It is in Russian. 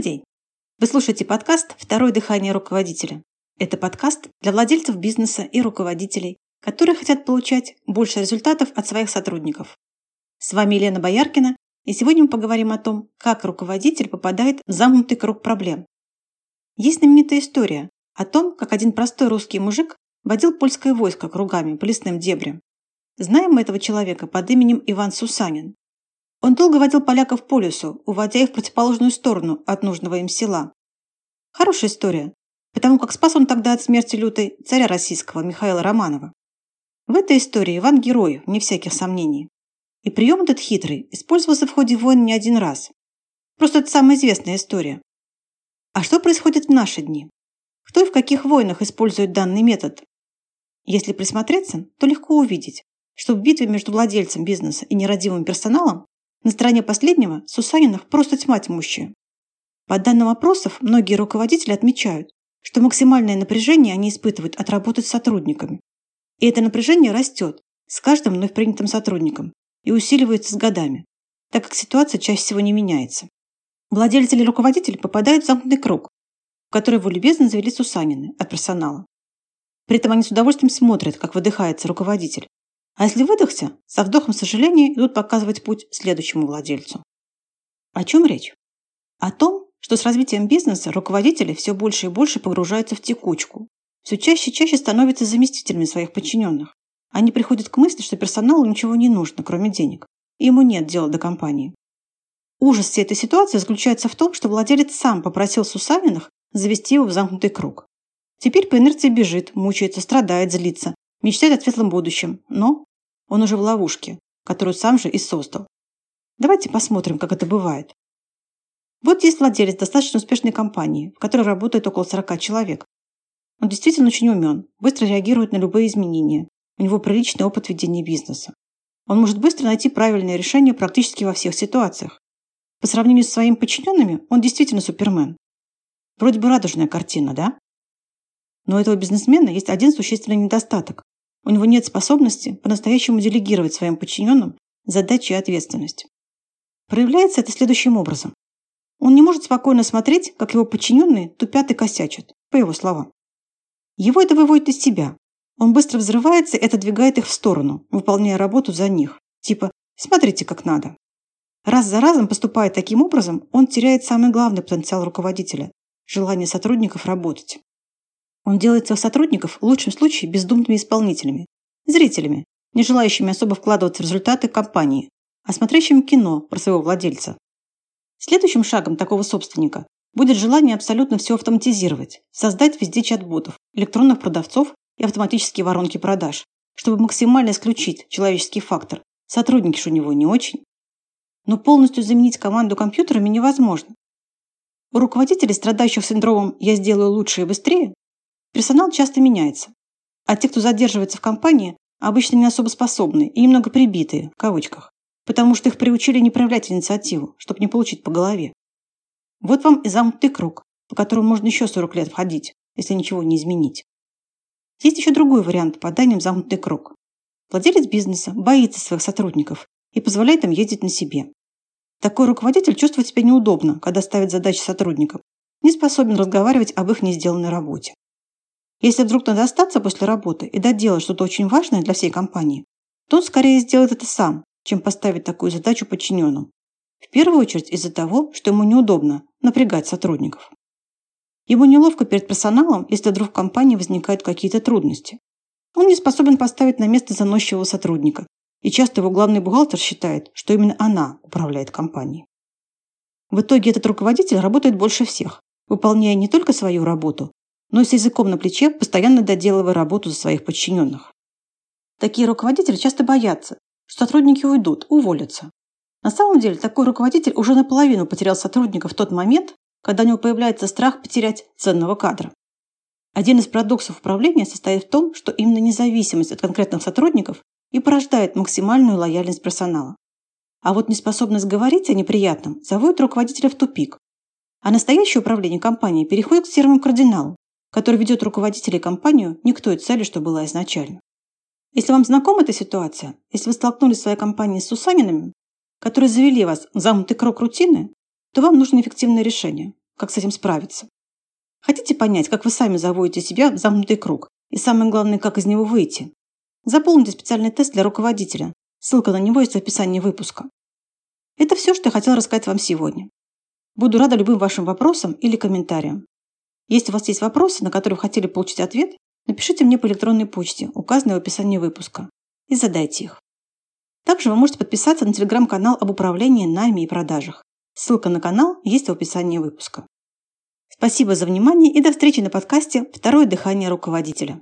день! Вы слушаете подкаст «Второе дыхание руководителя». Это подкаст для владельцев бизнеса и руководителей, которые хотят получать больше результатов от своих сотрудников. С вами Елена Бояркина, и сегодня мы поговорим о том, как руководитель попадает в замкнутый круг проблем. Есть знаменитая история о том, как один простой русский мужик водил польское войско кругами по лесным дебрям. Знаем мы этого человека под именем Иван Сусанин. Он долго водил поляков по лесу, уводя их в противоположную сторону от нужного им села. Хорошая история, потому как спас он тогда от смерти лютой царя российского Михаила Романова. В этой истории Иван герой, не всяких сомнений. И прием этот хитрый использовался в ходе войн не один раз. Просто это самая известная история. А что происходит в наши дни? Кто и в каких войнах использует данный метод? Если присмотреться, то легко увидеть, что в битве между владельцем бизнеса и нерадивым персоналом на стороне последнего Сусанинах просто тьма тьмущая. По данным опросов, многие руководители отмечают, что максимальное напряжение они испытывают от работы с сотрудниками. И это напряжение растет с каждым вновь принятым сотрудником и усиливается с годами, так как ситуация чаще всего не меняется. Владельцы или руководители попадают в замкнутый круг, в который его любезно завели Сусанины от персонала. При этом они с удовольствием смотрят, как выдыхается руководитель, а если выдохся, со вдохом сожаления идут показывать путь следующему владельцу. О чем речь? О том, что с развитием бизнеса руководители все больше и больше погружаются в текучку, все чаще и чаще становятся заместителями своих подчиненных. Они приходят к мысли, что персоналу ничего не нужно, кроме денег, и ему нет дела до компании. Ужас всей этой ситуации заключается в том, что владелец сам попросил Сусаниных завести его в замкнутый круг. Теперь по инерции бежит, мучается, страдает, злится, мечтает о светлом будущем, но он уже в ловушке, которую сам же и создал. Давайте посмотрим, как это бывает. Вот есть владелец достаточно успешной компании, в которой работает около 40 человек. Он действительно очень умен, быстро реагирует на любые изменения. У него приличный опыт ведения бизнеса. Он может быстро найти правильное решение практически во всех ситуациях. По сравнению с своими подчиненными, он действительно супермен. Вроде бы радужная картина, да? Но у этого бизнесмена есть один существенный недостаток. У него нет способности по-настоящему делегировать своим подчиненным задачи и ответственность. Проявляется это следующим образом. Он не может спокойно смотреть, как его подчиненные тупят и косячат, по его словам. Его это выводит из себя. Он быстро взрывается и отодвигает их в сторону, выполняя работу за них. Типа «смотрите, как надо». Раз за разом поступая таким образом, он теряет самый главный потенциал руководителя – желание сотрудников работать. Он делает своих сотрудников в лучшем случае бездумными исполнителями, зрителями, не желающими особо вкладываться в результаты компании, а смотрящими кино про своего владельца. Следующим шагом такого собственника будет желание абсолютно все автоматизировать, создать везде чат-ботов, электронных продавцов и автоматические воронки продаж, чтобы максимально исключить человеческий фактор. Сотрудники же у него не очень. Но полностью заменить команду компьютерами невозможно. У руководителей, страдающих синдромом «я сделаю лучше и быстрее», Персонал часто меняется. А те, кто задерживается в компании, обычно не особо способны и немного прибитые, в кавычках, потому что их приучили не проявлять инициативу, чтобы не получить по голове. Вот вам и замкнутый круг, по которому можно еще 40 лет входить, если ничего не изменить. Есть еще другой вариант попадания в замкнутый круг. Владелец бизнеса боится своих сотрудников и позволяет им ездить на себе. Такой руководитель чувствует себя неудобно, когда ставит задачи сотрудникам, не способен разговаривать об их не сделанной работе. Если вдруг надо остаться после работы и доделать что-то очень важное для всей компании, то он скорее сделает это сам, чем поставить такую задачу подчиненным. В первую очередь из-за того, что ему неудобно напрягать сотрудников. Ему неловко перед персоналом, если вдруг в компании возникают какие-то трудности. Он не способен поставить на место заносчивого сотрудника, и часто его главный бухгалтер считает, что именно она управляет компанией. В итоге этот руководитель работает больше всех, выполняя не только свою работу, но с языком на плече, постоянно доделывая работу за своих подчиненных. Такие руководители часто боятся, что сотрудники уйдут, уволятся. На самом деле, такой руководитель уже наполовину потерял сотрудника в тот момент, когда у него появляется страх потерять ценного кадра. Один из парадоксов управления состоит в том, что именно независимость от конкретных сотрудников и порождает максимальную лояльность персонала. А вот неспособность говорить о неприятном заводит руководителя в тупик. А настоящее управление компанией переходит к серому кардиналу, который ведет руководителей компанию не к той цели, что была изначально. Если вам знакома эта ситуация, если вы столкнулись в своей компании с Сусанинами, которые завели вас в замкнутый круг рутины, то вам нужно эффективное решение. как с этим справиться. Хотите понять, как вы сами заводите себя в замкнутый круг и самое главное, как из него выйти? Заполните специальный тест для руководителя. Ссылка на него есть в описании выпуска. Это все, что я хотела рассказать вам сегодня. Буду рада любым вашим вопросам или комментариям. Если у вас есть вопросы, на которые вы хотели получить ответ, напишите мне по электронной почте, указанной в описании выпуска, и задайте их. Также вы можете подписаться на телеграм-канал об управлении, найме и продажах. Ссылка на канал есть в описании выпуска. Спасибо за внимание и до встречи на подкасте «Второе дыхание руководителя».